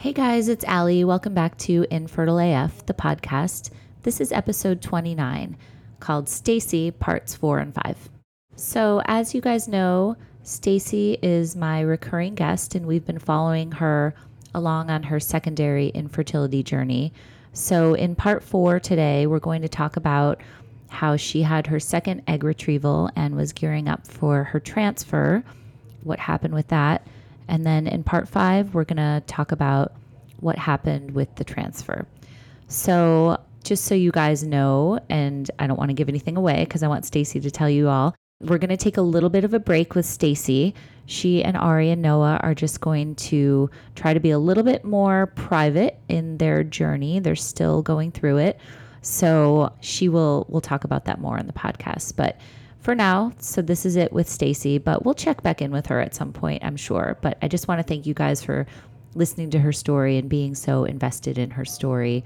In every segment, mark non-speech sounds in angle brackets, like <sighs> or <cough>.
Hey guys, it's Allie. Welcome back to Infertile AF, the podcast. This is episode 29 called Stacy Parts 4 and 5. So, as you guys know, Stacy is my recurring guest and we've been following her along on her secondary infertility journey. So, in part 4 today, we're going to talk about how she had her second egg retrieval and was gearing up for her transfer, what happened with that and then in part five, we're going to talk about what happened with the transfer. So, just so you guys know, and I don't want to give anything away because I want Stacy to tell you all, we're going to take a little bit of a break with Stacy. She and Ari and Noah are just going to try to be a little bit more private in their journey. They're still going through it. So, she will we'll talk about that more in the podcast, but for now. So this is it with Stacy, but we'll check back in with her at some point, I'm sure. But I just want to thank you guys for listening to her story and being so invested in her story.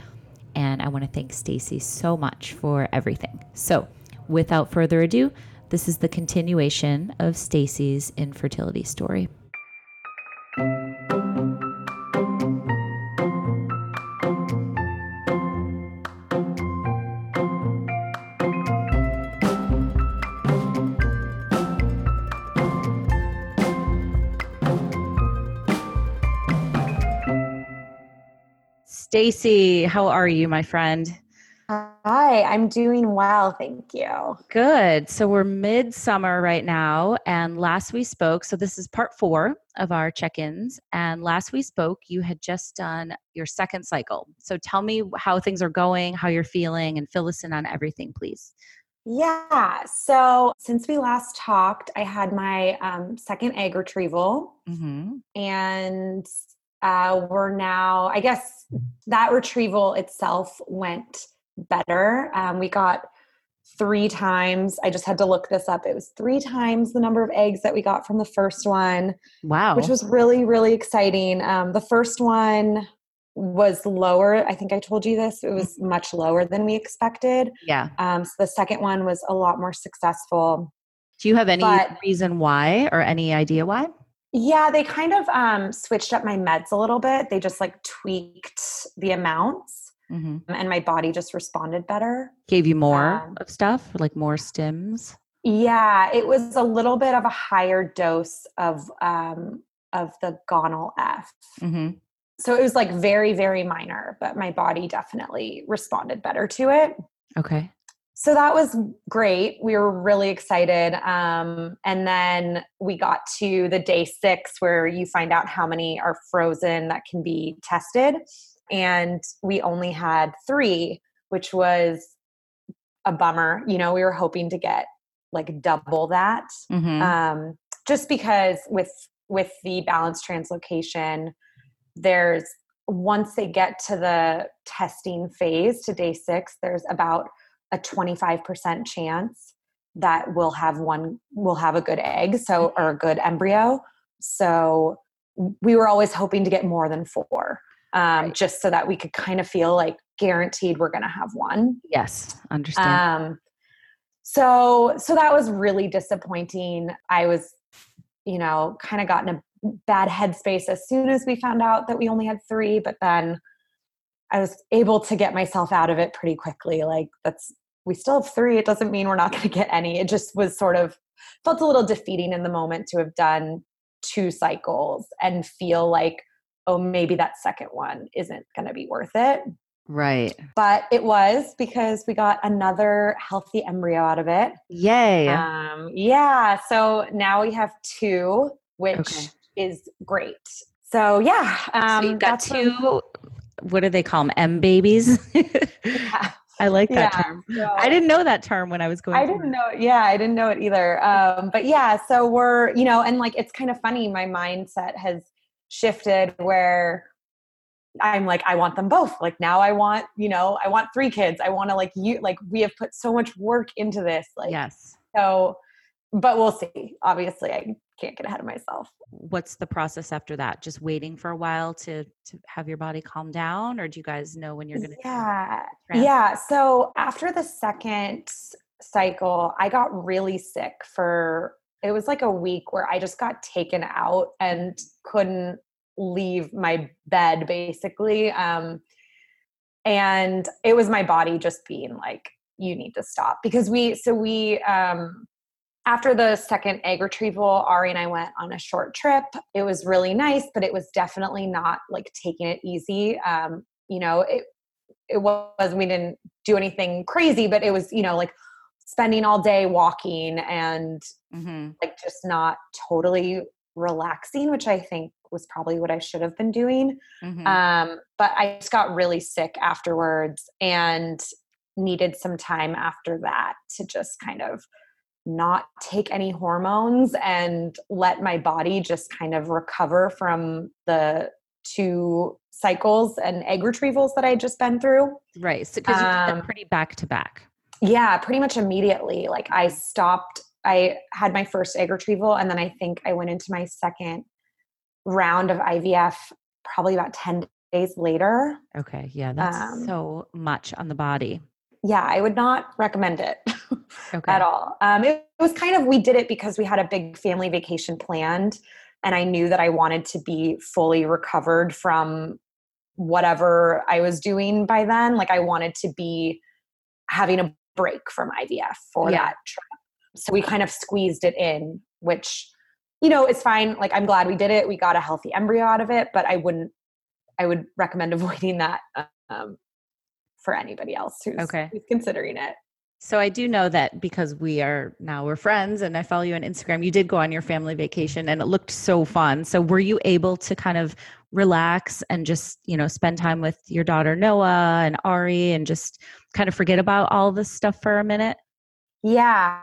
And I want to thank Stacy so much for everything. So, without further ado, this is the continuation of Stacy's infertility story. Stacy, how are you, my friend? Hi, I'm doing well, thank you. Good. So we're midsummer right now, and last we spoke, so this is part four of our check ins. And last we spoke, you had just done your second cycle. So tell me how things are going, how you're feeling, and fill us in on everything, please. Yeah. So since we last talked, I had my um, second egg retrieval, mm-hmm. and uh, we're now, I guess that retrieval itself went better. Um, we got three times, I just had to look this up. It was three times the number of eggs that we got from the first one. Wow. Which was really, really exciting. Um, the first one was lower. I think I told you this. It was mm-hmm. much lower than we expected. Yeah. Um, so the second one was a lot more successful. Do you have any but, reason why or any idea why? Yeah, they kind of um, switched up my meds a little bit. They just like tweaked the amounts, mm-hmm. and my body just responded better. Gave you more um, of stuff, like more stims. Yeah, it was a little bit of a higher dose of um, of the Gonal F. Mm-hmm. So it was like very, very minor, but my body definitely responded better to it. Okay so that was great. We were really excited. Um, and then we got to the day six where you find out how many are frozen that can be tested. And we only had three, which was a bummer. You know, we were hoping to get like double that. Mm-hmm. Um, just because with with the balance translocation, there's once they get to the testing phase to day six, there's about a 25% chance that we'll have one we'll have a good egg so mm-hmm. or a good embryo so we were always hoping to get more than four um, right. just so that we could kind of feel like guaranteed we're going to have one yes understand um, so so that was really disappointing i was you know kind of got in a bad headspace as soon as we found out that we only had three but then i was able to get myself out of it pretty quickly like that's we still have three. It doesn't mean we're not <laughs> going to get any. It just was sort of felt a little defeating in the moment to have done two cycles and feel like, oh, maybe that second one isn't going to be worth it. Right. But it was because we got another healthy embryo out of it. Yay. Um, yeah. So now we have two, which okay. is great. So yeah. Um, so you got two. What do they call them? M babies. <laughs> yeah. I like that yeah, term. So I didn't know that term when I was going. I didn't know. It. Yeah, I didn't know it either. Um, but yeah, so we're you know, and like it's kind of funny. My mindset has shifted where I'm like, I want them both. Like now, I want you know, I want three kids. I want to like you like we have put so much work into this. Like yes. So, but we'll see. Obviously, I can't get ahead of myself. What's the process after that? Just waiting for a while to to have your body calm down, or do you guys know when you're going to? Yeah, yeah. So after the second cycle, I got really sick for it was like a week where I just got taken out and couldn't leave my bed basically. Um, and it was my body just being like, you need to stop because we, so we, um, after the second egg retrieval, Ari and I went on a short trip. It was really nice, but it was definitely not like taking it easy. Um, you know, it it was we didn't do anything crazy, but it was you know like spending all day walking and mm-hmm. like just not totally relaxing, which I think was probably what I should have been doing. Mm-hmm. Um, but I just got really sick afterwards and needed some time after that to just kind of not take any hormones and let my body just kind of recover from the two cycles and egg retrievals that I just been through. Right. So because um, you pretty back to back. Yeah, pretty much immediately. Like I stopped, I had my first egg retrieval and then I think I went into my second round of IVF probably about 10 days later. Okay. Yeah. That's um, so much on the body. Yeah, I would not recommend it <laughs> okay. at all. Um, it, it was kind of, we did it because we had a big family vacation planned and I knew that I wanted to be fully recovered from whatever I was doing by then. Like I wanted to be having a break from IVF for yeah. that trip. So we kind of squeezed it in, which, you know, it's fine. Like I'm glad we did it. We got a healthy embryo out of it, but I wouldn't, I would recommend <laughs> avoiding that um, for anybody else who's, okay. who's considering it. So I do know that because we are now we're friends and I follow you on Instagram, you did go on your family vacation and it looked so fun. So were you able to kind of relax and just, you know, spend time with your daughter Noah and Ari and just kind of forget about all this stuff for a minute? Yeah,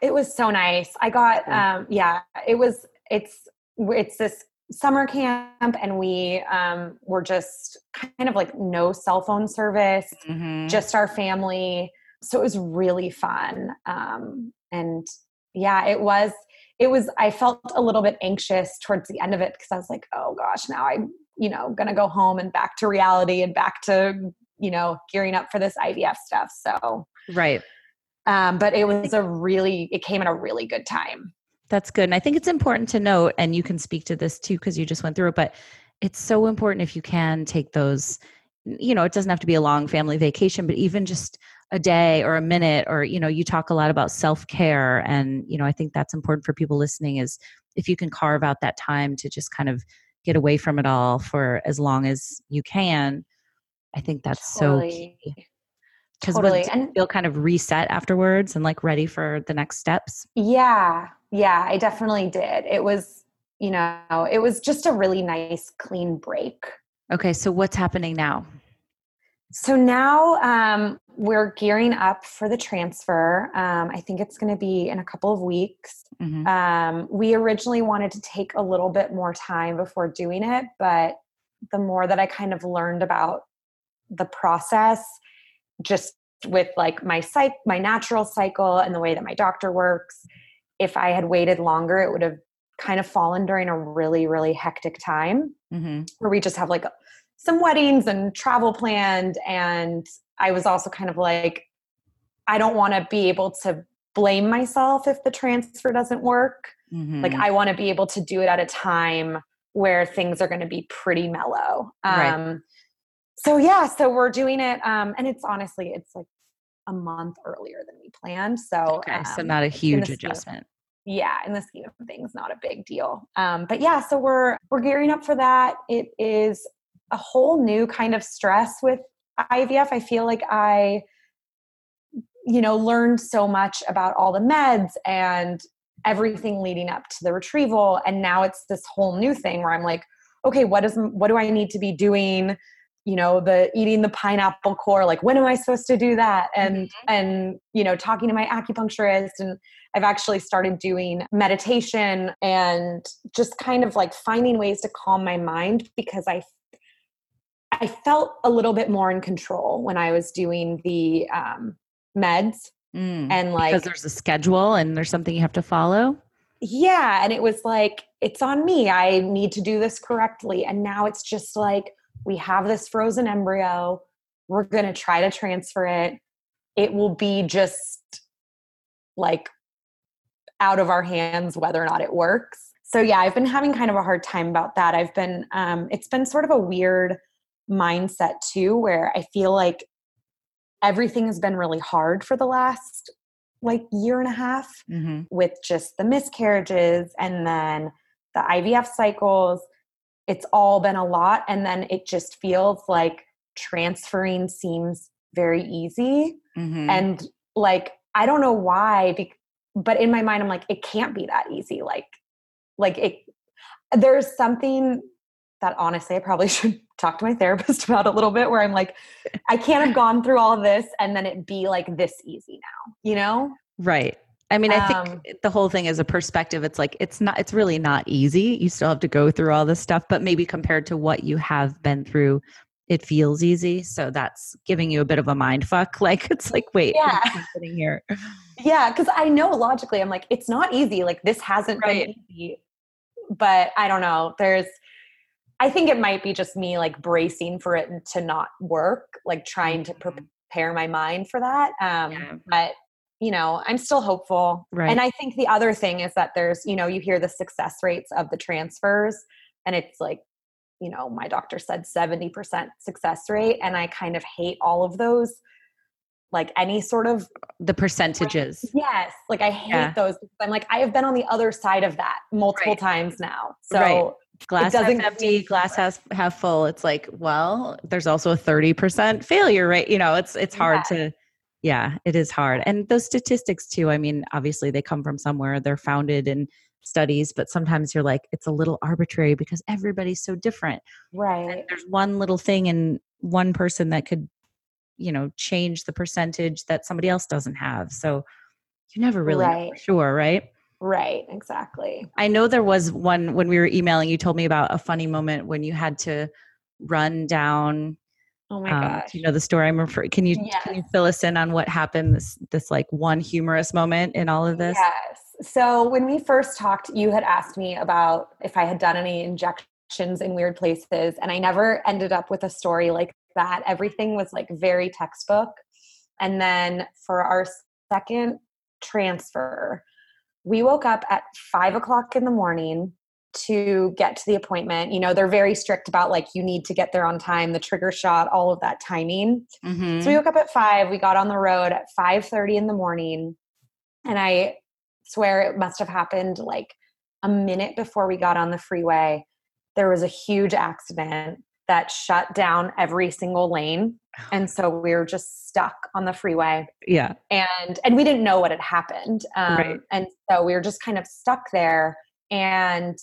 it was so nice. I got um yeah, it was it's it's this summer camp and we um were just kind of like no cell phone service, mm-hmm. just our family. So it was really fun um, and yeah it was it was i felt a little bit anxious towards the end of it because i was like oh gosh now i'm you know gonna go home and back to reality and back to you know gearing up for this ivf stuff. So right. Um, but it was a really it came at a really good time that's good and i think it's important to note and you can speak to this too because you just went through it but it's so important if you can take those you know it doesn't have to be a long family vacation but even just a day or a minute or you know you talk a lot about self-care and you know i think that's important for people listening is if you can carve out that time to just kind of get away from it all for as long as you can i think that's totally. so key because totally. and feel kind of reset afterwards and like ready for the next steps yeah yeah i definitely did it was you know it was just a really nice clean break okay so what's happening now so now um, we're gearing up for the transfer. Um, I think it's going to be in a couple of weeks. Mm-hmm. Um, we originally wanted to take a little bit more time before doing it, but the more that I kind of learned about the process, just with like my psych, my natural cycle, and the way that my doctor works, if I had waited longer, it would have kind of fallen during a really, really hectic time mm-hmm. where we just have like some weddings and travel planned and I was also kind of like, I don't want to be able to blame myself if the transfer doesn't work. Mm-hmm. Like, I want to be able to do it at a time where things are going to be pretty mellow. Right. Um, so yeah, so we're doing it, um, and it's honestly, it's like a month earlier than we planned. So, okay, um, so not a huge adjustment. yeah, in the scheme of things, not a big deal. Um, but yeah, so we're we're gearing up for that. It is a whole new kind of stress with IVF, I feel like I, you know, learned so much about all the meds and everything leading up to the retrieval. And now it's this whole new thing where I'm like, okay, what is what do I need to be doing? You know, the eating the pineapple core, like when am I supposed to do that? And mm-hmm. and you know, talking to my acupuncturist and I've actually started doing meditation and just kind of like finding ways to calm my mind because I I felt a little bit more in control when I was doing the um, meds. Mm, and like, because there's a schedule and there's something you have to follow. Yeah. And it was like, it's on me. I need to do this correctly. And now it's just like, we have this frozen embryo. We're going to try to transfer it. It will be just like out of our hands whether or not it works. so yeah, I've been having kind of a hard time about that. I've been um it's been sort of a weird mindset too where I feel like everything has been really hard for the last like year and a half Mm-hmm. with just the miscarriages and then the IVF cycles. It's all been a lot. And then it just feels like transferring seems very easy. Mm-hmm. And like, I don't know why, but in my mind, I'm like, it can't be that easy. Like, like it, there's something that honestly, I probably <laughs> should talk to my therapist <laughs> about a little bit where I'm like, I can't have gone through all this and then it be like this easy now, you know? Right. I mean, I think Um, the whole thing is a perspective. It's like it's not. It's really not easy. You still have to go through all this stuff, but maybe compared to what you have been through, it feels easy. So that's giving you a bit of a mind fuck. <laughs> Like it's like, wait, Yeah. happening here? Yeah, because I know logically, I'm like, it's not easy. Like this hasn't Right. been easy. But I don't know. There's I think it might be just me like bracing for it to not work, like trying to Mhm. prepare my mind for that. Um Yeah. but you know, I'm still hopeful. Right. And I think the other thing is that there's, you know, you hear the success rates of the transfers and it's like, you know, my doctor said 70% success rate and I kind of hate all of those like any sort of The percentages. Yes, like I hate Yeah. those. I'm like I have been on the other side of that multiple Right. times now. So Right. Glass half doesn't empty, glass half half full. It's like, well, there's also a thirty percent failure rate. You know, it's it's hard Yeah. to. Yeah, it is hard, and those statistics too. I mean, obviously they come from somewhere. They're founded in studies, but sometimes you're like, it's a little arbitrary because everybody's so different. right, And there's one little thing in one person that could, you know, change the percentage that somebody else doesn't have. So you never really Right. sure, right? right, exactly. I know there was one when we were emailing, you told me about a funny moment when you had to run down. Oh my um, gosh. do you know the story I'm referring? Can you can you fill us in on what happened? This this like one humorous moment in all of this. Yes. So when we first talked, you had asked me about if I had done any injections in weird places, and I never ended up with a story like that. Everything was like very textbook. And then for our second transfer, we woke up at five o'clock in the morning to get to the appointment. You know, they're very strict about like you need to get there on time, the trigger shot, all of that timing. Mhm. So we woke up at five. We got on the road at five thirty in the morning, and I swear it must have happened like a minute before we got on the freeway. There was a huge accident that shut down every single lane, and <sighs> so we were just stuck on the freeway. yeah. And and we didn't know what had happened, um, Right. and so we were just kind of stuck there. And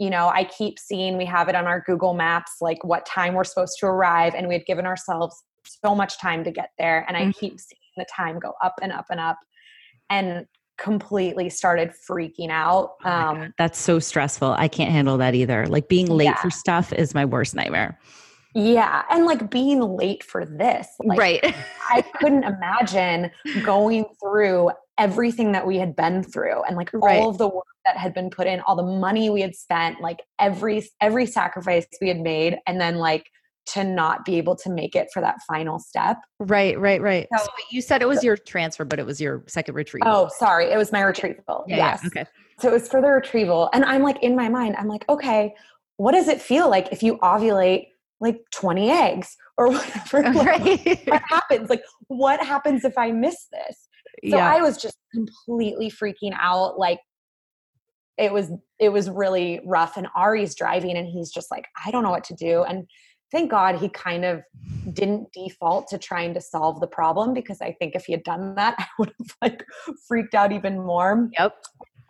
you know, I keep seeing we have it on our Google Maps, like what time we're supposed to arrive, and we had given ourselves so much time to get there. And I Mhm. keep seeing the time go up and up and up, and completely started freaking out. Oh Um, God, That's so stressful. I can't handle that either. Like being late Yeah. for stuff is my worst nightmare. yeah, and like being late for this, like, right. I couldn't imagine going through everything that we had been through and like Right. all of the work that had been put in, all the money we had spent, like every every sacrifice we had made and then like to not be able to make it for that final step. right. Right. Right. So- So you said it was your transfer, but it was your second retreat. Oh, sorry, it was my retrieval. yeah, yeah, yes. Okay. So it was for the retrieval. And I'm like in my mind, I'm like, okay, what does it feel like if you ovulate like 20 eggs or <laughs> whatever? <laughs> Like, right. what happens? Like, what happens if I miss this? So yeah. I was just completely freaking out. Like it was it was really rough. And Ari's driving and he's just like, I don't know what to do. And thank God he kind of didn't default to trying to solve the problem because I think if he had done that, <laughs> I would have like freaked out even more. yep.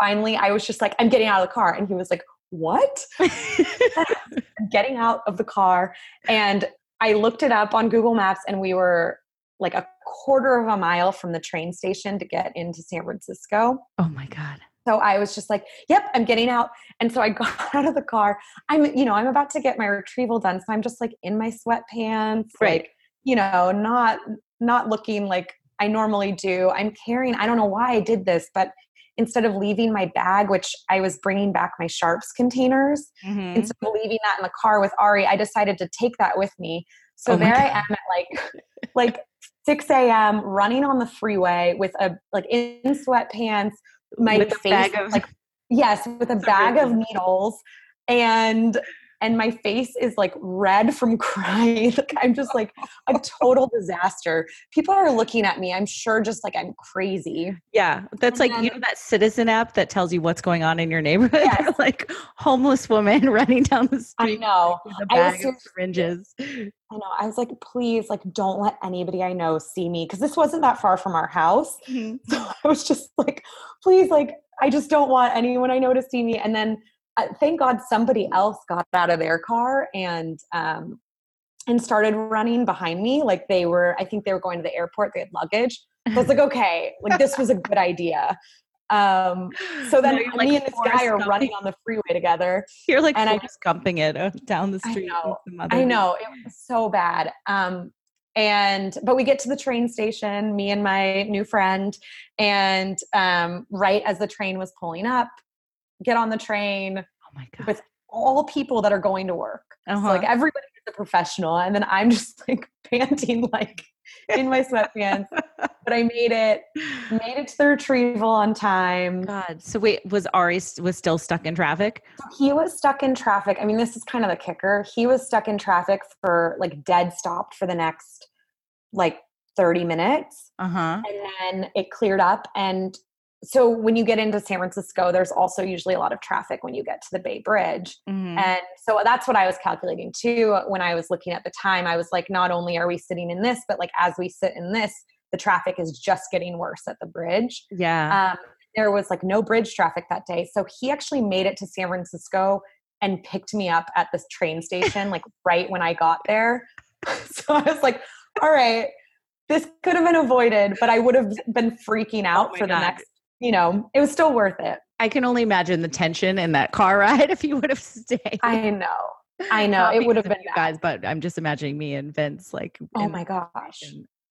Finally, I was just like, I'm getting out of the car. And he was like, What? <laughs> <laughs> I'm getting out of the car. And I looked it up on Google Maps and we were like a quarter of a mile from the train station to get into San Francisco. oh my God. So I was just like, yep, I'm getting out. And so I <laughs> got out of the car. I'm, you know, I'm about to get my retrieval done. So I'm just like in my sweatpants, Right. like, you know, not not looking like I normally do. I'm carrying, I don't know why I did this, but instead of leaving my bag, which I was bringing back my sharps containers, Mhm. instead of leaving that in the car with Ari, I decided to take that with me. So Oh there I am at like like 6 a.m. running on the freeway with a like in sweatpants, my With a face bag of- like yes, with a <laughs> bag of needles and and my face is like red from <laughs> crying. Like I'm just like a total disaster. People are looking at me. I'm sure just like I'm crazy. Yeah. That's and like then, you know that citizen app that tells you what's going on in your neighborhood? <laughs> Yes. like homeless woman <laughs> running down the street. I know. With bag of syringes. I know. I was like, please, like, don't let anybody I know see me. Cause this wasn't that far from our house. Mm-hmm. So I was just like, please, like, I just don't want anyone I know to see me. And then uh, thank God somebody else got out of their car and um, and started running behind me. Like they were, I think they were going to the airport. They had luggage. I was like, <laughs> okay, like this was a good idea. Um, so then no, me like and this guy are running on the freeway together. You're like, and I just gumping it uh, down the street. I know, I know. it was so bad. Um, and but we get to the train station, me and my new friend, and um, right as the train was pulling up, get on the train oh my God. with all people that are going to work. Uh-huh. So like everybody is a professional. And then I'm <laughs> just like panting like in my sweatpants. <laughs> but I made it, made it to the retrieval on time. God. So wait, was Ari was still stuck in traffic? He was stuck in traffic. I mean, this is kind of the kicker. He was stuck in traffic for like dead stopped for the next like 30 minutes. Uh-huh. And then it cleared up and so when you get into San Francisco, there's also usually a lot of traffic when you get to the Bay Bridge. Mm-hmm. And so that's what I was calculating too. When I was looking at the time, I was like, not only are we sitting in this, but like as we sit in this, the traffic is just getting worse at the bridge. Yeah. Um, there was like no bridge traffic that day. So he actually made it to San Francisco and picked me up at this train station, like <laughs> right when I got there. <laughs> so I was like, all right, this could have been avoided, but I would have been freaking out oh for God. the next you know, it was still worth it. I can only imagine the tension in that car <laughs> ride if you would have stayed. I know. I know. it would have been you guys, but I'm just imagining me and Vince like Oh my gosh.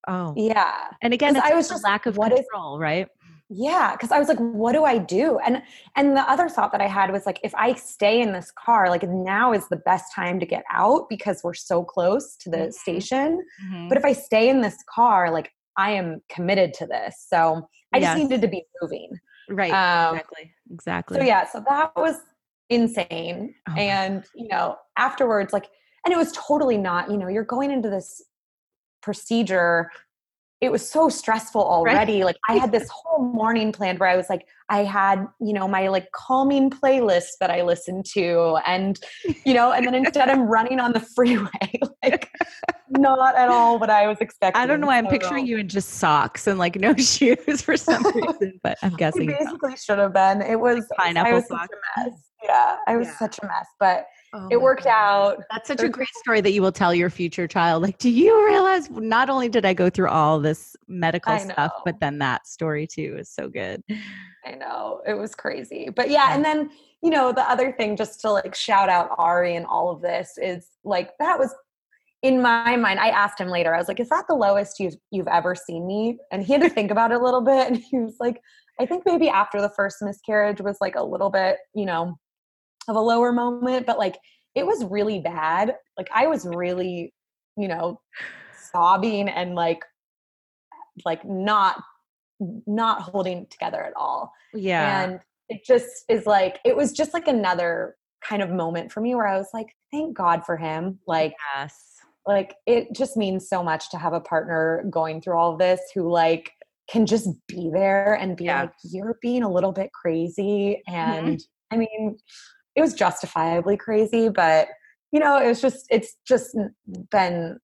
Oh. Yeah. And again, I was just lack of what control, is, right? Yeah, because I was like, what do I do? And and the other thought that I had was like, if I stay in this car, like now is the best time to get out because we're so close to the mm-hmm. station. Mm-hmm. But if I stay in this car, like I am committed to this. So I yes. just needed to be moving. Right. Um, exactly. Exactly. So yeah, so that was insane. Oh and, you know, afterwards, like, and it was totally not, you know, you're going into this procedure it was so stressful already. Right. Like I had this whole morning planned where I was like, I had, you know, my like calming playlist that I listened to and, you know, and then instead I'm <laughs> running on the freeway, <laughs> like not at all what I was expecting. I don't know why I'm picturing you in just socks and like no <laughs> shoes for some reason, but I'm guessing. basically should have been. It was like pineapple I was socks. such a mess. Yeah, I was yeah. such a mess, but Oh it worked God. out. That's such a great story that you will tell your future child. Like, do you realize not only did I go through all this medical stuff, but then that story too is so good. I know. It was crazy. But yeah, and then, you know, the other thing just to like shout out Ari and all of this is like that was in my mind, I asked him later, I was like, is that the lowest you've you've ever seen me? And he had to think about it a little bit. And he was like, I think maybe after the first miscarriage was like a little bit, you know, of a lower moment, but like it was really bad. Like I was really, you know, sobbing and like like not not holding together at all. Yeah. And it just is like it was just like another kind of moment for me where I was like, thank God for him. Like yes. Like it just means so much to have a partner going through all of this who like can just be there and be yeah. like, you're being a little bit crazy. Mm-hmm. And mm-hmm. I mean, it was justifiably crazy, but you know, it was just it's just been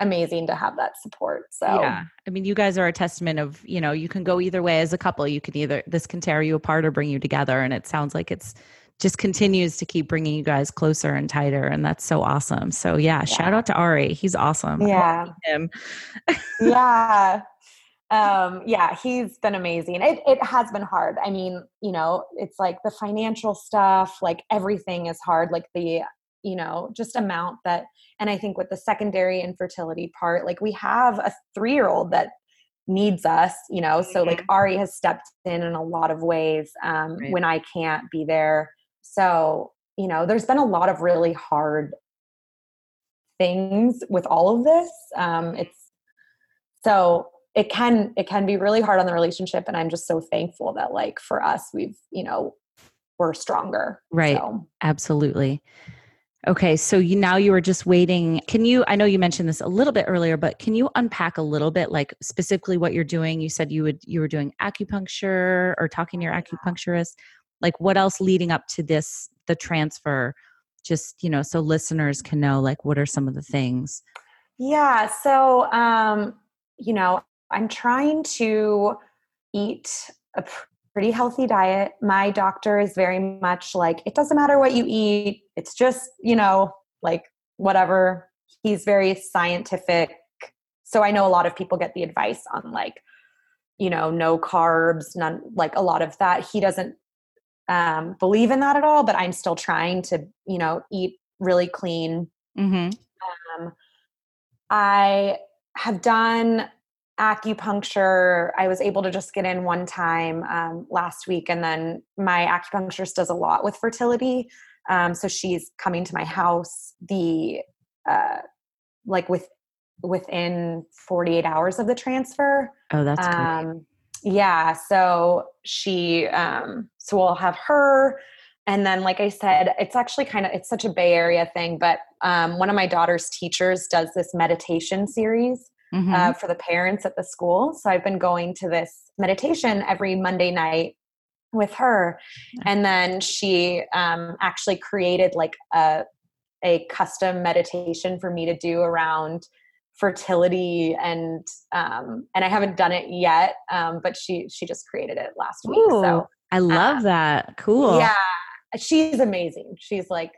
amazing to have that support. So yeah, I mean, you guys are a testament of you know you can go either way as a couple. You can either this can tear you apart or bring you together, and it sounds like it's just continues to keep bringing you guys closer and tighter and that's so awesome so yeah, yeah. shout out to ari he's awesome yeah him <laughs> yeah um yeah he's been amazing it, it has been hard i mean you know it's like the financial stuff like everything is hard like the you know just amount that and i think with the secondary infertility part like we have a three year old that needs us you know so like mm-hmm. ari has stepped in in a lot of ways um, right. when i can't be there so you know there's been a lot of really hard things with all of this um, it's so it can it can be really hard on the relationship and i'm just so thankful that like for us we've you know we're stronger. Right. So. Absolutely. Okay, so you now you were just waiting. Can you I know you mentioned this a little bit earlier, but can you unpack a little bit like specifically what you're doing? You said you would you were doing acupuncture or talking to your acupuncturist. Like what else leading up to this the transfer? Just, you know, so listeners can know like what are some of the things? Yeah, so um, you know, I'm trying to eat a pretty healthy diet. My doctor is very much like, it doesn't matter what you eat, it's just, you know, like whatever. He's very scientific. So I know a lot of people get the advice on like, you know, no carbs, none, like a lot of that. He doesn't um, believe in that at all, but I'm still trying to, you know, eat really clean. Mm-hmm. Um, I have done acupuncture i was able to just get in one time um, last week and then my acupuncturist does a lot with fertility. Um, so she's coming to my house the uh, like with within 48 hours of the transfer. Oh that's um, yeah so she um so we'll have her. And then like i said it's actually kind of it's such a bay area thing but um, one of my daughter's teachers does this meditation series mm-hmm. uh, for the parents at the school. So I've been going to this meditation every Monday night with her. And then she um, actually created like a, a custom meditation for me to do around fertility and um and I haven't done it yet um but she she just created it last week Ooh, so I love uh, that cool yeah she's amazing she's like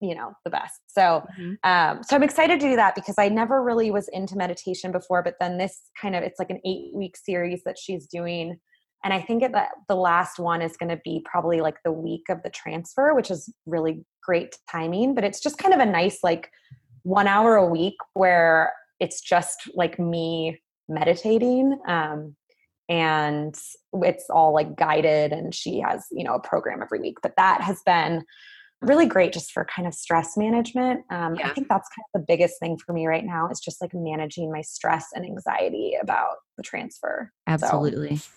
you know the best. So mm-hmm. um so i'm excited to do that because i never really was into meditation before but then this kind of it's like an eight week series that she's doing. And i think that the last one is going to be probably like the week of the transfer which is really great timing but it's just kind of a nice like one hour a week where it's just like me meditating um and it's all like guided and she has you know a program every week. But that has been really great just for kind of stress management. Um, yeah. I think that's kind of the biggest thing for me right now is just like managing my stress and anxiety about the transfer. Absolutely. So.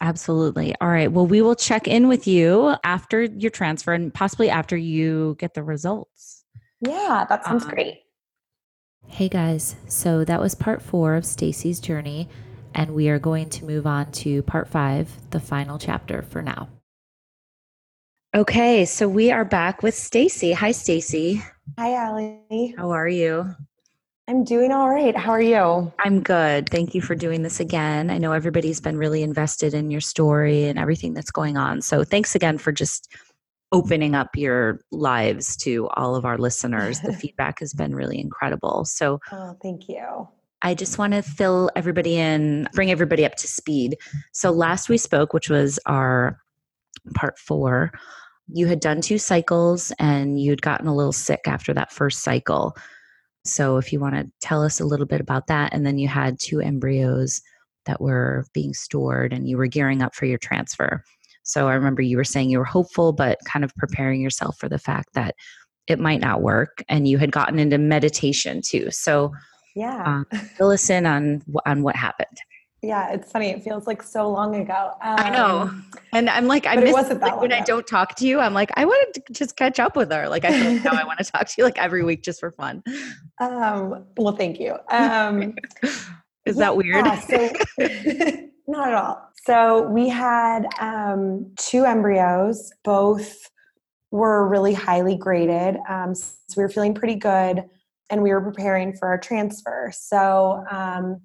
Absolutely. All right. Well, we will check in with you after your transfer and possibly after you get the results. Yeah, that sounds um, great. Hey guys, so that was part four of Stacy's journey, and we are going to move on to part five, the final chapter for now. Okay, so we are back with Stacy. Hi, Stacy. Hi, Allie. How are you? I'm doing all right. How are you? I'm good. Thank you for doing this again. I know everybody's been really invested in your story and everything that's going on. So thanks again for just opening up your lives to all of our listeners. The <laughs> feedback has been really incredible. So, oh, thank you. I just want to fill everybody in, bring everybody up to speed. So, last we spoke, which was our part four, you had done two cycles and you'd gotten a little sick after that first cycle. So, if you want to tell us a little bit about that, and then you had two embryos that were being stored and you were gearing up for your transfer. So, I remember you were saying you were hopeful, but kind of preparing yourself for the fact that it might not work. And you had gotten into meditation too. So, yeah, uh, fill us in on on what happened. Yeah, it's funny. It feels like so long ago. Um, I know. Um, and I'm like, I miss like, when ago. I don't talk to you. I'm like, I wanted to just catch up with her. Like I feel like now I <laughs> want to talk to you like every week just for fun. Um, well, thank you. <laughs> Um, Is that weird? so, <laughs> not at all. So we had um, two embryos. Both were really highly graded. Um, so we were feeling pretty good, and we were preparing for our transfer. So um,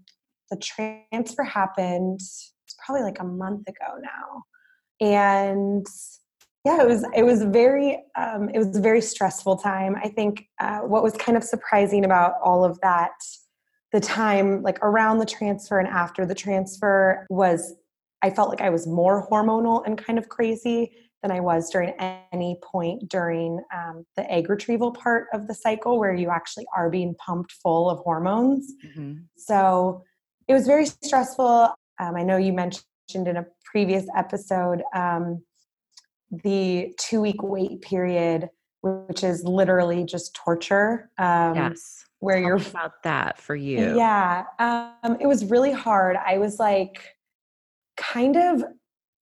the transfer happened it's probably like a month ago now. And yeah it was it was very um, it was a very stressful time. I think uh, what was kind of surprising about all of that the time like around the transfer and after the transfer was i felt like i was more hormonal and kind of crazy than i was during any point during um, the egg retrieval part of the cycle where you actually are being pumped full of hormones. Mm-hmm. so it was very stressful. Um, I know you mentioned in a previous episode um, the two week wait period, which is literally just torture. Um, yes. Where Tell you're about that for you. Yeah. Um, it was really hard. I was like, kind of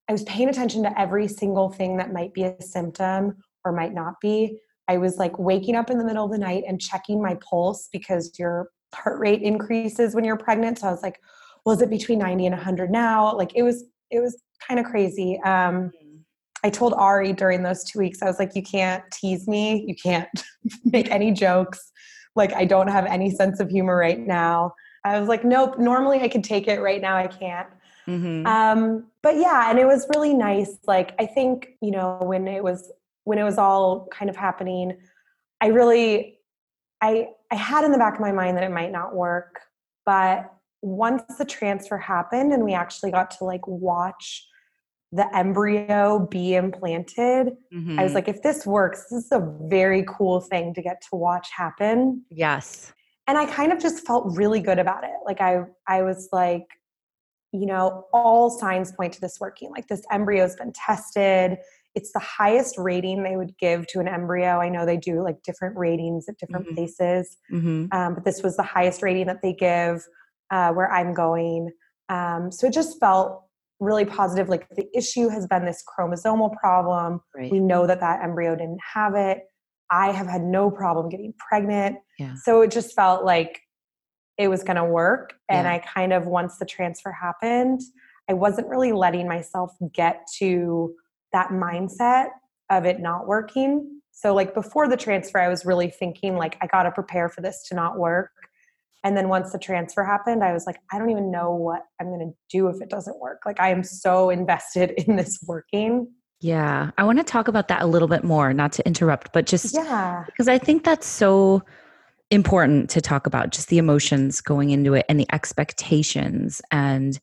I was paying attention to every single thing that might be a symptom or might not be. I was like waking up in the middle of the night and checking my pulse because your heart rate increases when you're pregnant. So I was like, was it between 90 and 100 now? Like it was, it was kind of crazy. Um, mm. I told Ari during those two weeks, I was like, you can't tease me. You can't <laughs> make any jokes. Like, I don't have any sense of humor right now. I was like, nope, normally I could take it. Right now, I can't. Mm-hmm. Um, but yeah, and it was really nice. Like, I think, you know, when it was, when it was all kind of happening, I really, I, I had in the back of my mind that it might not work. But once the transfer happened and we actually got to like watch the embryo be implanted mm-hmm. i was mm-hmm. like if this works this is a very cool thing to get to watch happen yes and i kind of just felt really good about it like i i was like you know all signs point to this working like this embryo's been tested it's the highest rating they would give to an embryo i know they do like different ratings at different mm-hmm. places mm-hmm. Um, but this was the highest rating that they give uh, where i'm going um, so it just felt really positive like the issue has been this chromosomal problem right. we know that that embryo didn't have it i have had no problem getting pregnant yeah. so it just felt like it was going to work and yeah. i kind of once the transfer happened i wasn't really letting myself get to that mindset of it not working so like before the transfer i was really thinking like i got to prepare for this to not work and then once the transfer happened, I was like, I don't even know what I'm going to do if it doesn't work. Like, I am so invested <laughs> in this working. Yeah. I want to talk about that a little bit more, not to interrupt, but just yeah. because I think that's so important to talk about just the emotions going into it and the expectations and,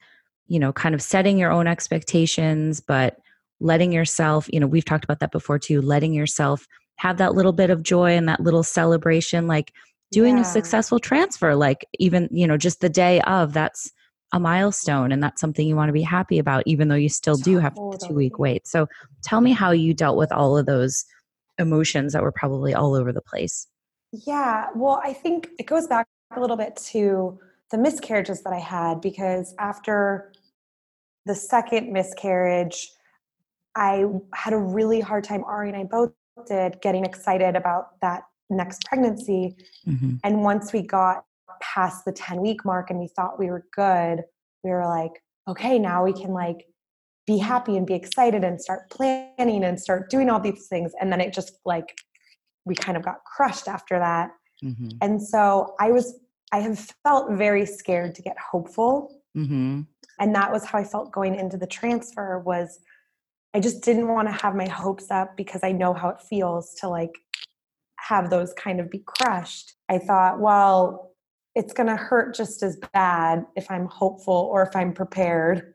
you know, kind of setting your own expectations, but letting yourself, you know, we've talked about that before too, letting yourself have that little bit of joy and that little celebration. Like, doing yeah. a successful transfer like even you know just the day of that's a milestone and that's something you want to be happy about even though you still do have the two week wait so tell me how you dealt with all of those emotions that were probably all over the place yeah well i think it goes back a little bit to the miscarriages that i had because after the second miscarriage i had a really hard time ari and i both did getting excited about that next pregnancy. Mm-hmm. And once we got past the 10 week mark and we thought we were good, we were like, okay, now we can like be happy and be excited and start planning and start doing all these things. And then it just like, we kind of got crushed after that. Mm-hmm. And so I was, I have felt very scared to get hopeful. Mm-hmm. And that was how I felt going into the transfer was I just didn't want to have my hopes up because I know how it feels to like have those kind of be crushed, I thought, well, it's going to hurt just as bad if I'm hopeful or if I'm prepared.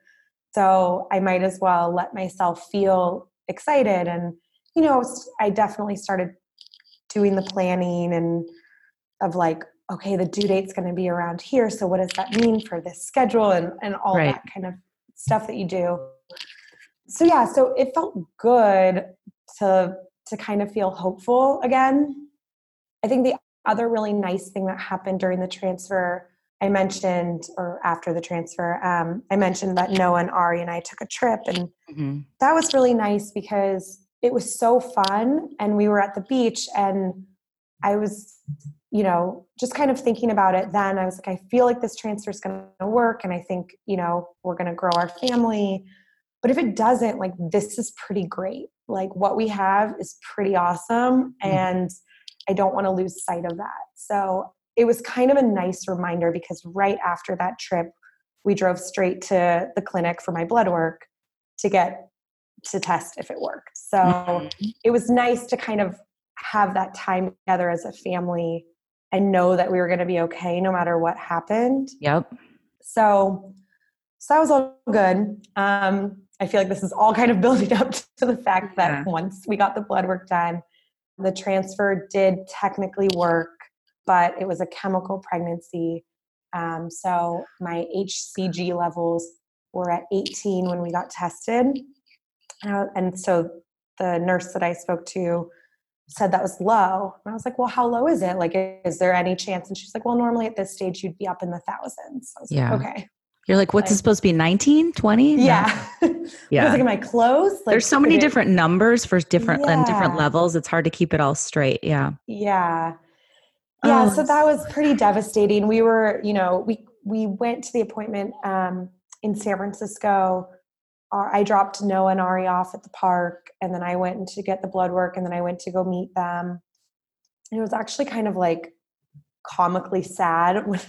So I might as well let myself feel excited. And, you know, I definitely started doing the planning and of like, okay, the due date's going to be around here. So what does that mean for this schedule and, and all right. that kind of stuff that you do? So yeah, so it felt good to to kind of feel hopeful again. I think the other really nice thing that happened during the transfer, I mentioned, or after the transfer, um, I mentioned that Noah and Ari and I took a trip, and mm-hmm. that was really nice because it was so fun. And we were at the beach, and I was, you know, just kind of thinking about it then. I was like, I feel like this transfer is going to work, and I think, you know, we're going to grow our family. But if it doesn't, like, this is pretty great like what we have is pretty awesome mm-hmm. and I don't want to lose sight of that. So it was kind of a nice reminder because right after that trip, we drove straight to the clinic for my blood work to get to test if it worked. So mm-hmm. it was nice to kind of have that time together as a family and know that we were going to be okay no matter what happened. Yep. So so that was all good. Um, I feel like this is all kind of <laughs> building up to the fact that yeah. once we got the blood work done, the transfer did technically work, but it was a chemical pregnancy. Um, so my HCG levels were at 18 when we got tested. Uh, and so the nurse that I spoke to said that was low. And I was like, well, how low is it? Like, is there any chance? And she's like, well, normally at this stage, you'd be up in the thousands. I was yeah. like, okay. You're like, what's Like- it supposed to be? 19, 20? No. Yeah. <laughs> I Yeah. was like, am I close? Like, There's so many it- different numbers for different and different levels. It's hard to keep it all straight. Yeah. Yeah. Yeah. Oh, so that was pretty devastating. We were, you know, we we went to the appointment um, in San Francisco. Our, I dropped Noah and Ari off at the park, and then I went to get the blood work, and then I went to go meet them. And it was actually kind of like comically sad <laughs> when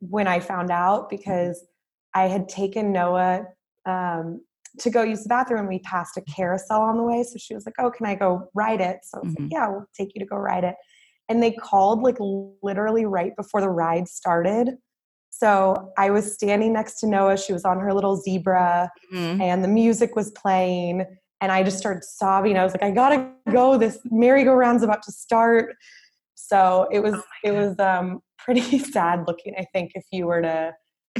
when I found out because I had taken Noah um, to go use the bathroom. We passed a carousel on the way, so she was like, "Oh, can I go ride it?" So I was Mhm. like, "Yeah, we'll take you to go ride it." And they called like literally right before the ride started. So I was standing next to Noah. She was on her little zebra, Mhm. and the music was playing. And I just started sobbing. I was like, "I gotta go! This merry-go-round's about to start." So it was Oh it was um, <laughs> pretty sad looking. I think if you were to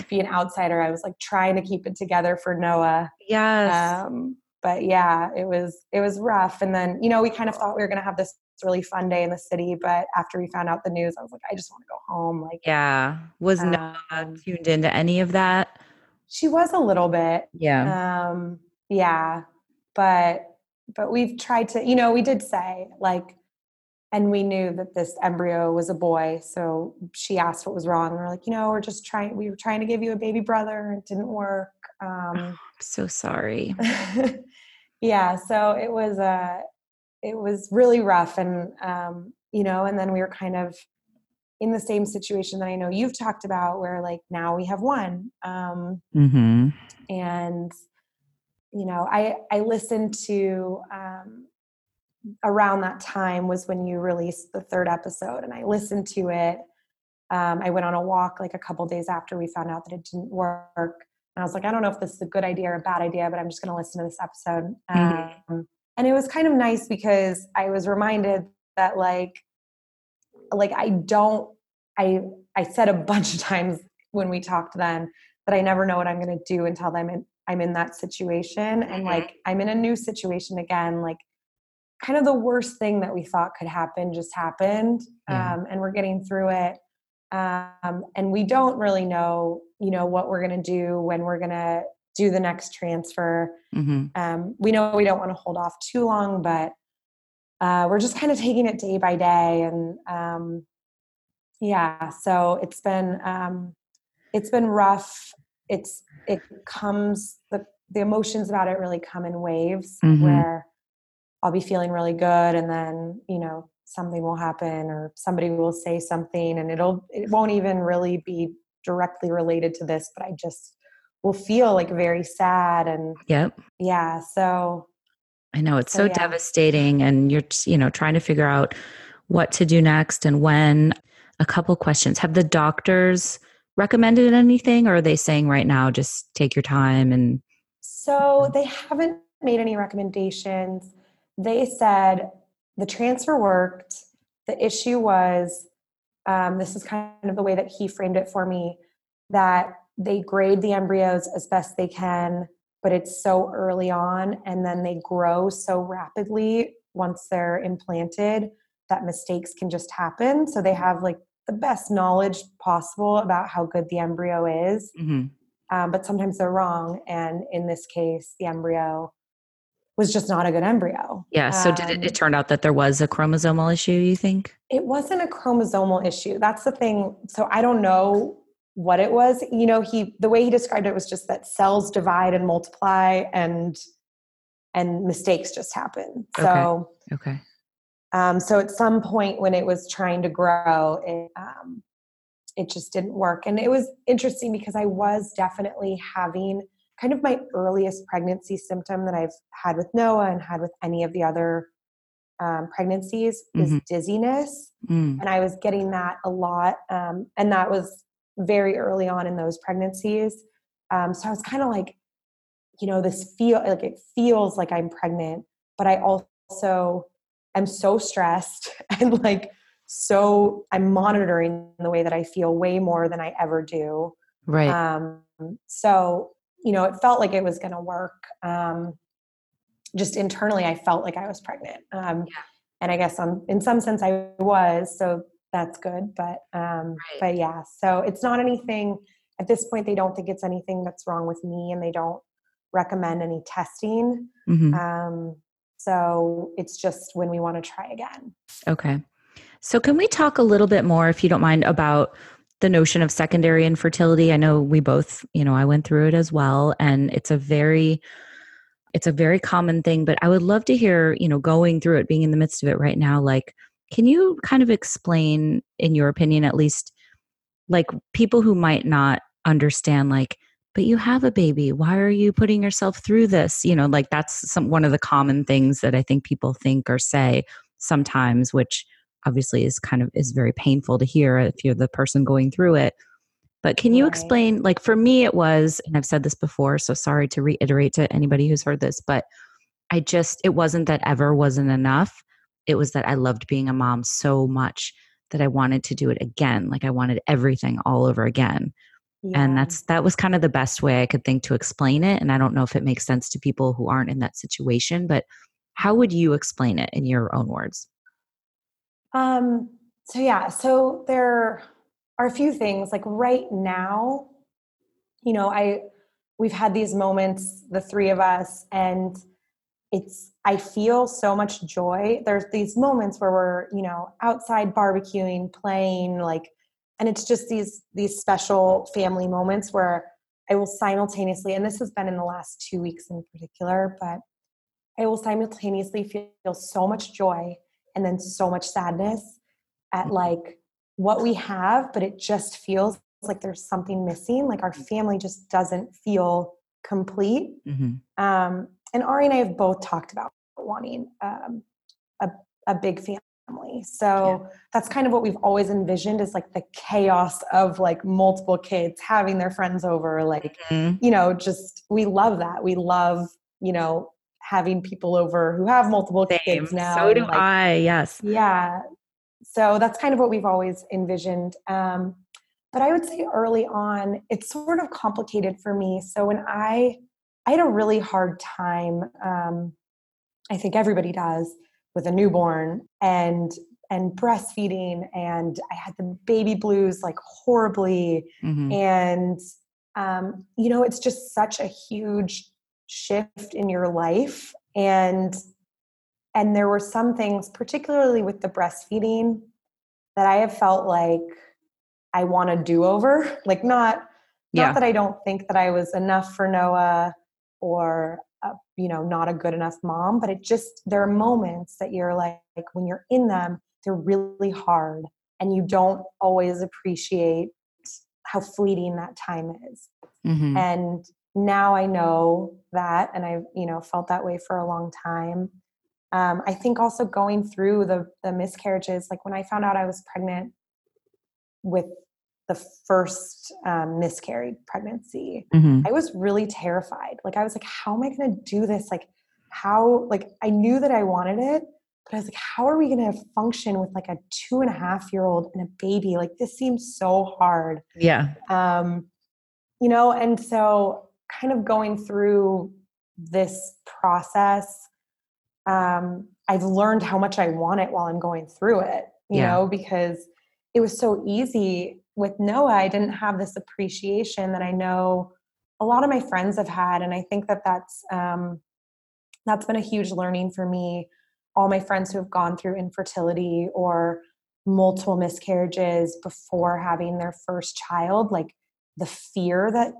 be an outsider, I was like trying to keep it together for Noah. Yes. Um, but yeah, it was it was rough. And then you know we kind of thought we were gonna have this really fun day in the city, but after we found out the news, I was like, I just want to go home. Like, yeah. Was Noah um, tuned into any of that? she was a little bit, Yeah. um, yeah, but but we've tried to, you know, we did say like, and we knew that this embryo was a boy, so she asked what was wrong. We're like, you know, we're just trying. We were trying to give you a baby brother, it didn't work. Um, I'm so sorry. <laughs> yeah so it was uh it was really rough and um you know and then we were kind of in the same situation that i know you've talked about where like now we have one um Mm-hmm. and you know i i listened to um around that time was when you released the third episode and i listened to it um, i went on a walk like a couple days after we found out that it didn't work and i was like i don't know if this is a good idea or a bad idea but i'm just going to listen to this episode Mhm. um, and it was kind of nice because i was reminded that like like i don't i i said a bunch of times when we talked then that i never know what i'm going to do until i'm in i'm in that situation and Mhm. like i'm in a new situation again like kind of the worst thing that we thought could happen just happened Yeah. um, and we're getting through it um, and we don't really know you know what we're going to do when we're going to do the next transfer Mm-hmm. um, we know we don't want to hold off too long but uh, we're just kind of taking it day by day and um, yeah so it's been um, it's been rough it's it comes the the emotions about it really come in waves Mhm. where i'll be feeling really good and then you know something will happen or somebody will say something and it'll it won't even really be directly related to this but i just will feel like very sad and Yep. yeah so I know it's So, so yeah. devastating, and you're you know trying to figure out what to do next and when. A couple questions: Have the doctors recommended anything, or are they saying right now just take your time and So they haven't made any recommendations. They said the transfer worked. The issue was um, this is kind of the way that he framed it for me that they grade the embryos as best they can, but it's so early on, and then they grow so rapidly once they're implanted that mistakes can just happen. So they have like the best knowledge possible about how good the embryo is Mhm. um, but sometimes they're wrong. And in this case, the embryo was just not a good embryo. yeah. So did it, Um, it turned out that there was a chromosomal issue? You think? It wasn't a chromosomal issue. That's the thing. So I don't know what it was. You know, he the way he described it was just that cells divide and multiply, and and mistakes just happen. So. Okay. Um, so at some point when it was trying to grow, it um, it just didn't work, and it was interesting because I was definitely having kind of my earliest pregnancy symptom that I've had with Noah and had with any of the other um, pregnancies is Mhm. dizziness, Mm. and I was getting that a lot, um, and that was very early on in those pregnancies. Um, so I was kind of like, you know, this feel like it feels like I'm pregnant, but I also am so stressed <laughs> and like so I'm monitoring the way that I feel way more than I ever do. Right. Um, so you know, it felt like it was going to work. Um, just internally, I felt like I was pregnant. Um, Yeah. And I guess on, in some sense I was, so that's good. But, um, Right. but yeah, so it's not anything at this point they don't think it's anything that's wrong with me and they don't recommend any testing mm-hmm. um, so it's just when we want to try again okay so can we talk a little bit more if you don't mind about the notion of secondary infertility. I know we both you know i went through it as well and it's a very it's a very common thing but i would love to hear you know going through it being in the midst of it right now like can you kind of explain in your opinion at least like people who might not understand like but you have a baby. Why are you putting yourself through this? You know like that's some one of the common things that i think people think or say sometimes which obviously is kind of is very painful to hear if you're the person going through it but can you right. explain like for me it was and i've said this before so sorry to reiterate to anybody who's heard this but i just it wasn't that ever wasn't enough it was that i loved being a mom so much that i wanted to do it again like i wanted everything all over again yeah. and that's that was kind of the best way i could think to explain it and i don't know if it makes sense to people who aren't in that situation but how would you explain it in your own words um, so yeah, so there are a few things like right now, you know, I we've had these moments, the three of us, and it's I feel so much joy. There's these moments where we're, you know, outside barbecuing, playing, like, and it's just these these special family moments where I will simultaneously, and this has been in the last two weeks in particular, but I will simultaneously feel so much joy and then so much sadness at mm-hmm. like what we have, but it just feels like there's something missing. Like our family just doesn't feel complete. Mm-hmm. Um, and Ari and I have both talked about wanting um, a, a big family. So yeah. that's kind of what we've always envisioned is like the chaos of like multiple kids having their friends over. Like, mm-hmm. you know, just we love that. We love, you know, having people over who have multiple Same. kids now. So do like, I, yes. Yeah. So that's kind of what we've always envisioned. Um, but I would say early on, it's sort of complicated for me. So when I, I had a really hard time, um, I think everybody does, with a newborn and and breastfeeding and i had the baby blues like horribly mm-hmm. and um, you know it's just such a huge shift in your life and and there were some things particularly with the breastfeeding that i have felt like i want to do over like not yeah. not that i don't think that i was enough for noah or a, you know not a good enough mom but it just there are moments that you're like, like when you're in them they're really hard and you don't always appreciate how fleeting that time is mm-hmm. and now I know that, and I've you know felt that way for a long time. Um, I think also going through the the miscarriages, like when I found out I was pregnant with the first um, miscarried pregnancy, mm-hmm. I was really terrified. Like I was like, how am I going to do this? Like how? Like I knew that I wanted it, but I was like, how are we going to function with like a two and a half year old and a baby? Like this seems so hard. Yeah. Um, you know, and so kind of going through this process, um, I've learned how much I want it while I'm going through it, you yeah. know, because it was so easy with Noah. I didn't have this appreciation that I know a lot of my friends have had. And I think that that's, um, that's been a huge learning for me. All my friends who have gone through infertility or multiple miscarriages before having their first child, like the fear that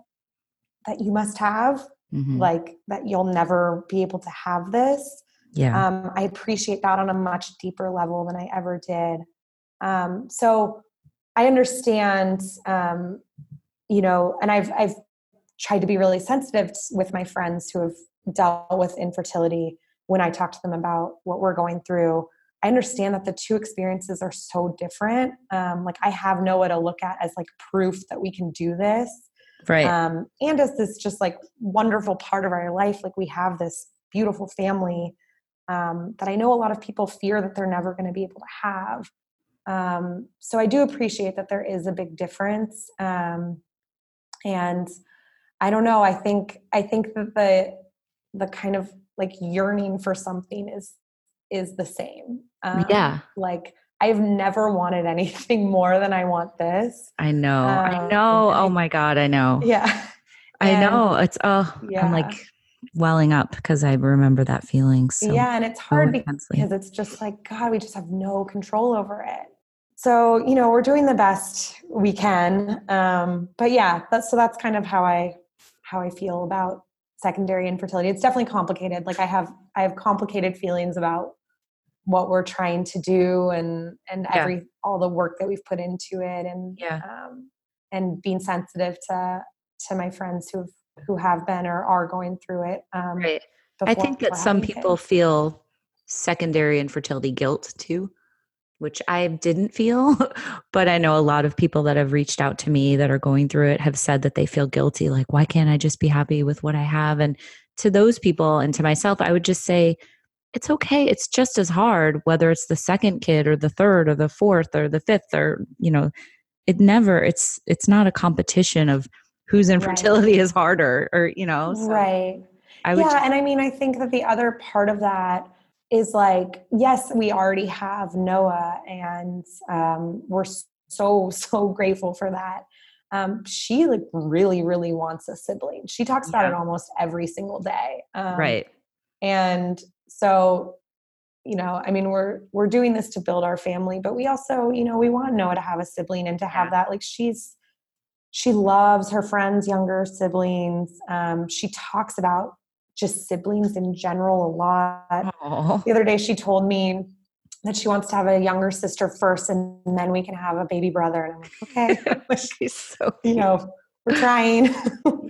that you must have mm-hmm. like that you'll never be able to have this yeah. um, i appreciate that on a much deeper level than i ever did. Um, so i understand um, you know and i've i've tried to be really sensitive with my friends who have dealt with infertility when i talk to them about what we're going through. I understand that the two experiences are so different um, like i have noah to look at as like proof that we can do this right. Um, and as this just like wonderful part of our life like we have this beautiful family um, that i know a lot of people fear that they're never going to be able to have. Um, so i do appreciate that there is a big difference um, and i don't know i think i think that the the kind of like yearning for something is is the same. Um, yeah. like I've never wanted anything <laughs> more than I want this. I know. Um, I know. Oh my God. I know. Yeah. <laughs> I and, know. It's, oh, yeah. I'm like welling up because I remember that feeling. So yeah. And it's hard so because it's just like, God, we just have no control over it. So, you know, we're doing the best we can. Um, but yeah, that's, so that's kind of how I, how I feel about secondary infertility. It's definitely complicated. Like I have, I have complicated feelings about what we're trying to do and and yeah. every all the work that we've put into it and yeah um, and being sensitive to to my friends who who have been or are going through it um, right i think that some people kids. feel secondary infertility guilt too which i didn't feel <laughs> but i know a lot of people that have reached out to me that are going through it have said that they feel guilty like why can't i just be happy with what i have and to those people and to myself i would just say it's okay. It's just as hard, whether it's the second kid or the third or the fourth or the fifth or, you know, it never, it's, it's not a competition of whose infertility right. <laughs> is harder or, you know, so right. I would yeah. and I mean, I think that the other part of that is like, yes, we already have Noah and um, we're so, <laughs> so grateful for that. Um, she like really, really wants a sibling. She talks about yeah. it almost every single day. Um, right. And so you know i mean we're we're doing this to build our family but we also you know we want noah to have a sibling and to have that like she's she loves her friends younger siblings um, she talks about just siblings in general a lot. Aww. the other day she told me that she wants to have a younger sister first and then we can have a baby brother and i'm like okay. <laughs> She's so you know we're trying.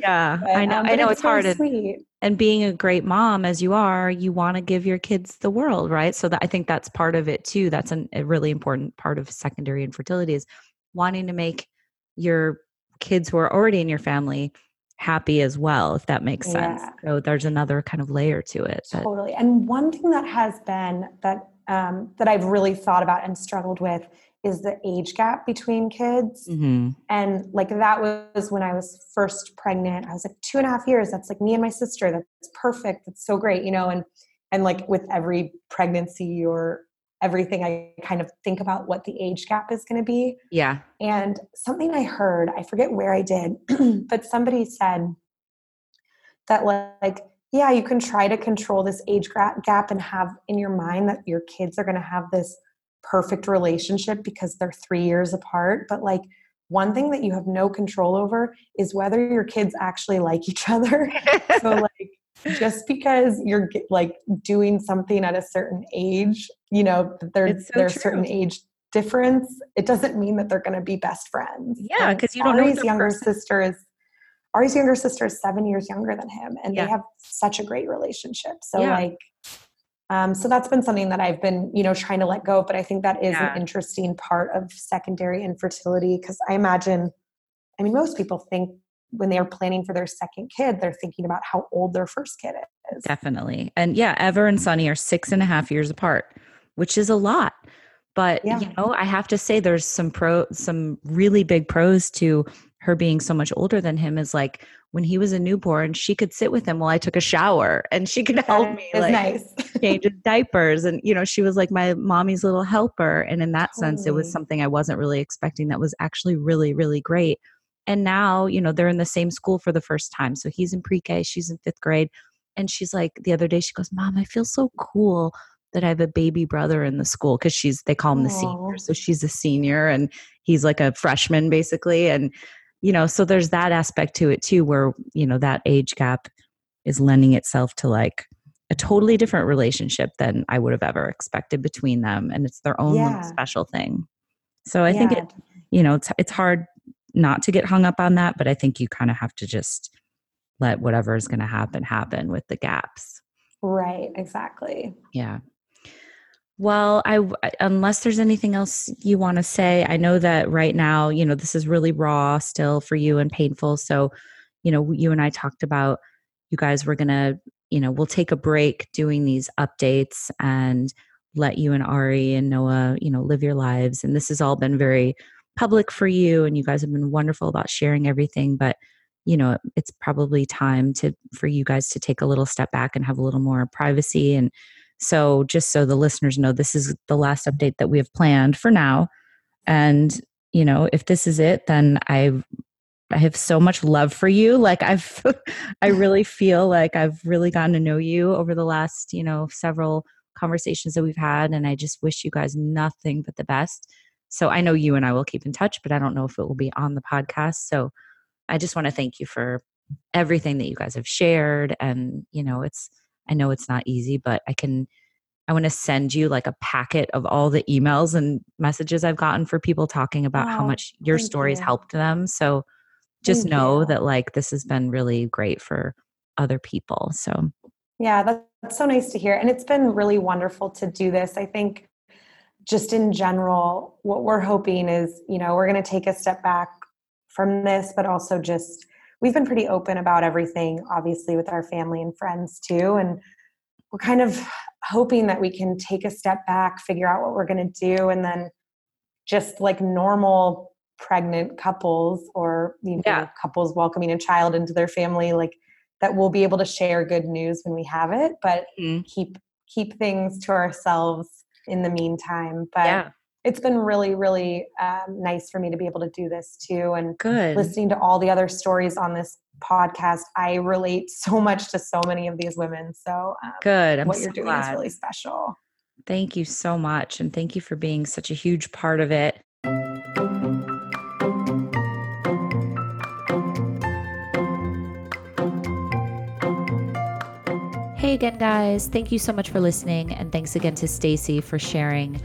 Yeah <laughs> but, i know um, i know it's, it's hard sweet. and being a great mom as you are you want to give your kids the world right? So that i think that's part of it too that's an, a really important part of secondary infertility is wanting to make your kids who are already in your family happy as well if that makes sense. Yeah. so there's another kind of layer to it totally and one thing that has been that um, that i've really thought about and struggled with is the age gap between kids. Mm-hmm. And like that was when I was first pregnant. I was like, two and a half years. That's like me and my sister. That's perfect. That's so great, you know. And and like with every pregnancy or everything, I kind of think about what the age gap is going to be. Yeah. And something I heard, I forget where I did, <clears throat> but somebody said that like yeah, you can try to control this age gap and have in your mind that your kids are going to have this perfect relationship because they're three years apart. But like one thing that you have no control over is whether your kids actually like each other. <laughs> so <laughs> like just because you're like doing something at a certain age, you know, there's so there's certain age difference. It doesn't mean that they're going to be best friends. Yeah, because you don't Ari's know. younger person. sister is Ari's younger sister is seven years younger than him, and yeah. they have such a great relationship. So yeah. like um, so that's been something that I've been, you know, trying to let go. But I think that is yeah. an interesting part of secondary infertility because I imagine, I mean, most people think when they are planning for their second kid, they're thinking about how old their first kid is. Definitely. And yeah, Ever and Sunny are six and a half years apart, which is a lot. But yeah. you know, I have to say there's some pro some really big pros to her being so much older than him is like when he was a newborn, she could sit with him while I took a shower and she could help me like nice. <laughs> change his diapers. And, you know, she was like my mommy's little helper. And in that totally. sense, it was something I wasn't really expecting that was actually really, really great. And now, you know, they're in the same school for the first time. So he's in pre K, she's in fifth grade. And she's like, the other day, she goes, Mom, I feel so cool that I have a baby brother in the school because she's, they call him Aww. the senior. So she's a senior and he's like a freshman basically. And you know so there's that aspect to it too where you know that age gap is lending itself to like a totally different relationship than i would have ever expected between them and it's their own yeah. special thing so i yeah. think it you know it's it's hard not to get hung up on that but i think you kind of have to just let whatever is going to happen happen with the gaps right exactly yeah well, I unless there's anything else you want to say, I know that right now, you know, this is really raw still for you and painful. So, you know, you and I talked about you guys were going to, you know, we'll take a break doing these updates and let you and Ari and Noah, you know, live your lives. And this has all been very public for you and you guys have been wonderful about sharing everything, but you know, it's probably time to for you guys to take a little step back and have a little more privacy and So, just so the listeners know, this is the last update that we have planned for now. And, you know, if this is it, then I I have so much love for you. Like I've <laughs> I really <laughs> feel like I've really gotten to know you over the last, you know, several conversations that we've had and I just wish you guys nothing but the best. So I know you and I will keep in touch, but I don't know if it will be on the podcast. So I just want to thank you for everything that you guys have shared and, you know, it's I know it's not easy, but I can I want to send you like a packet of all the emails and messages I've gotten for people talking about oh, how much your stories you. helped them. So just thank know you. that like this has been really great for other people. So yeah, that's so nice to hear. And it's been really wonderful to do this. I think just in general, what we're hoping is, you know, we're going to take a step back from this, but also just we've been pretty open about everything, obviously, with our family and friends too. And we're kind of hoping that we can take a step back, figure out what we're going to do, and then just like normal pregnant couples or you know yeah. couples welcoming a child into their family like that we'll be able to share good news when we have it but mm-hmm. keep keep things to ourselves in the meantime but yeah. It's been really really um, nice for me to be able to do this too and good listening to all the other stories on this podcast i relate <laughs> so much to so many of these women so um, good I'm what you're doing glad. is really special thank you so much and thank you for being such a huge part of it Hey again, guys. Thank you so much for listening. And thanks again to Stacy for sharing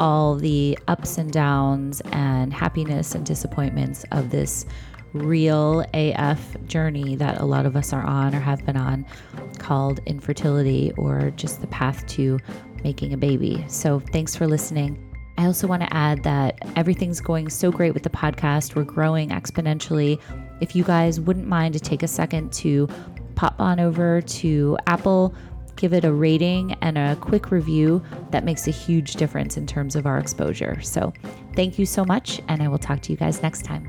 all the ups and downs and happiness and disappointments of this real AF journey that a lot of us are on or have been on called infertility or just the path to making a baby. So thanks for listening. I also want to add that everything's going so great with the podcast. We're growing exponentially. If you guys wouldn't mind to take a second to pop on over to Apple, give it a rating and a quick review. That makes a huge difference in terms of our exposure. So, thank you so much, and I will talk to you guys next time.